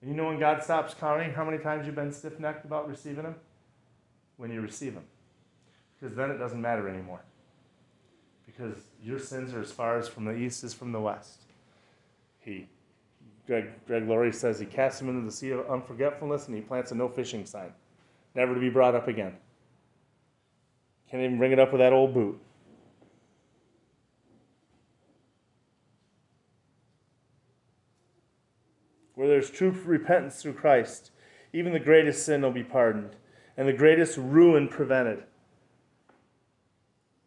And you know when God stops counting how many times you've been stiff necked about receiving Him? When you receive Him. Because then it doesn't matter anymore. Because your sins are as far as from the east as from the west. He, Greg, Greg Laurie says he casts him into the sea of unforgetfulness and he plants a no fishing sign, never to be brought up again. Can't even bring it up with that old boot. There's true repentance through Christ, even the greatest sin will be pardoned and the greatest ruin prevented.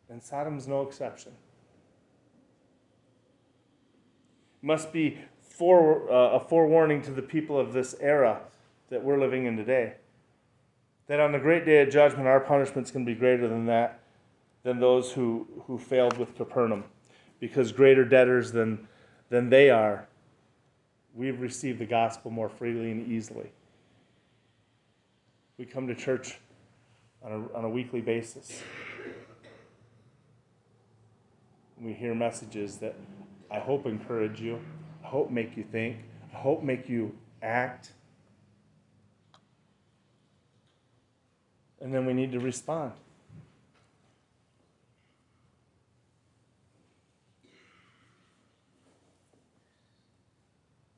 And Sodom's no exception. must be uh, a forewarning to the people of this era that we're living in today. That on the great day of judgment, our punishment's to be greater than that, than those who, who failed with Capernaum. Because greater debtors than, than they are, we've received the gospel more freely and easily. We come to church on a, on a weekly basis. We hear messages that I hope encourage you. I hope make you think. I hope make you act. And then we need to respond.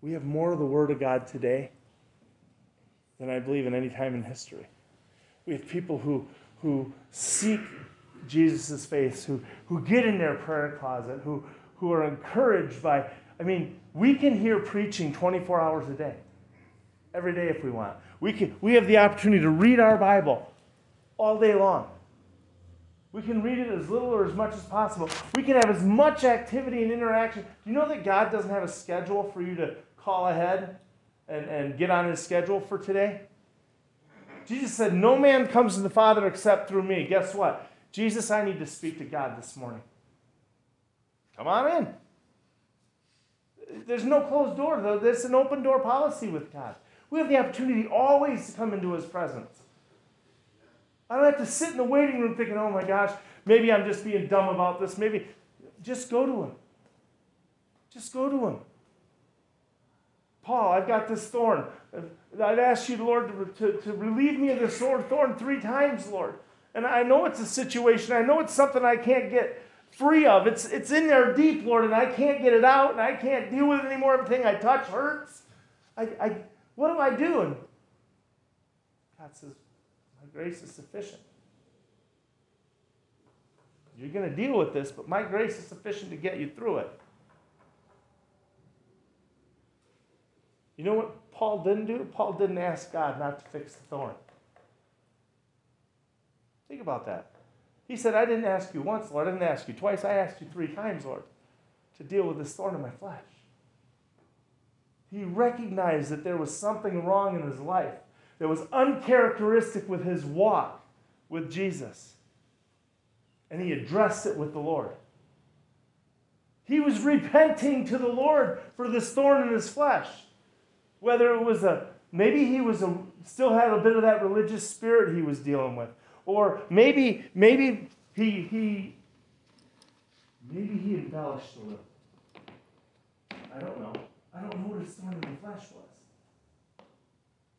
We have more of the Word of God today than I believe in any time in history. We have people who, who seek Jesus' face, who, who get in their prayer closet, who, who are encouraged by, I mean, we can hear preaching 24 hours a day, every day if we want. We, can, we have the opportunity to read our Bible all day long. We can read it as little or as much as possible. We can have as much activity and interaction. Do you know that God doesn't have a schedule for you to call ahead and, and get on his schedule for today? Jesus said, No man comes to the Father except through me. Guess what? Jesus, I need to speak to God this morning. Come on in. There's no closed door, though. There's an open door policy with God. We have the opportunity always to come into His presence. I don't have to sit in the waiting room thinking, oh my gosh, maybe I'm just being dumb about this. Maybe just go to Him. Just go to Him. Paul, I've got this thorn. I've asked you, Lord, to, to, relieve me of this thorn three times, Lord. And I know it's a situation. I know it's something I can't get free of. It's, it's in there deep, Lord, and I can't get it out, and I can't deal with it anymore. Everything I touch hurts. I, I, what am I doing? God says, My grace is sufficient. You're going to deal with this, but my grace is sufficient to get you through it. You know what Paul didn't do? Paul didn't ask God not to fix the thorn. Think about that. He said, I didn't ask you once, Lord. I didn't ask you twice. I asked you three times, Lord, to deal with this thorn in my flesh. He recognized that there was something wrong in his life that was uncharacteristic with his walk with Jesus. And he addressed it with the Lord. He was repenting to the Lord for this thorn in his flesh. Whether it was a maybe he was a still had a bit of that religious spirit he was dealing with. Or maybe maybe he he maybe he embellished a little. I don't know. I don't know what his thorn in the flesh was.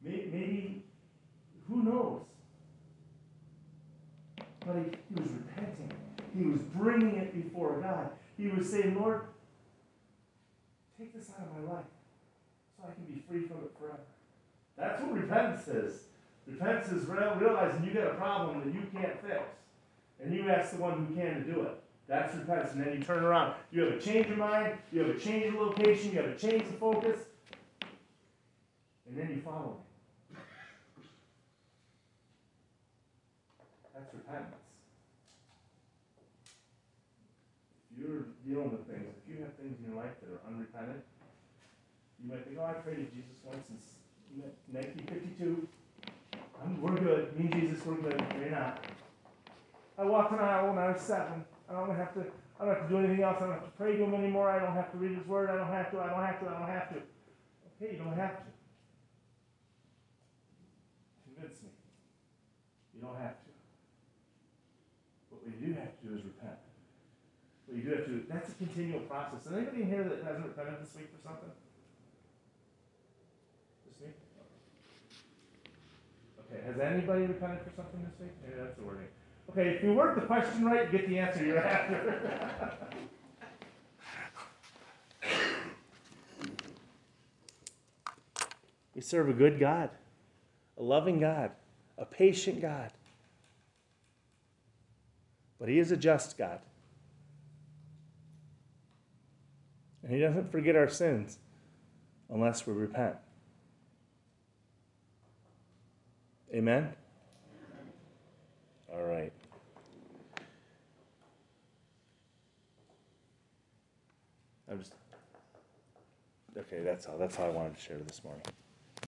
Maybe, maybe who knows? But he, he was repenting. He was bringing it before God. He was saying, Lord, take this out of my life I can be free from it forever. That's what repentance is. Repentance is real, realizing you got a problem that you can't fix. And you ask the one who can to do it. That's repentance. And then you turn around. You have a change of mind, you have a change of location, you have a change of focus, and then you follow me. That's repentance. If you're dealing with things, if you have things in your life that are unrepentant, you might think, oh, I prayed to Jesus once since 1952. I'm, we're good. Me and Jesus, we're good. You're not. I walked an aisle when I was seven. I don't have to. I don't have to do anything else. I don't have to pray to him anymore. I don't have to read his word. I don't have to. I don't have to. I don't have to. Okay, you don't have to. Convince me. You don't have to. But what you do have to do is repent. What you do have to do, that's a continual process. Is anybody in here that hasn't repented this week for something? This week? Okay, has anybody repented for something this week? Maybe that's the wording. Okay, if you work the question right, you get the answer you're after. [LAUGHS] we serve a good God, a loving God, a patient God. But He is a just God. And He doesn't forget our sins unless we repent. Amen? All right. I'm just. Okay, that's all. That's all I wanted to share this morning.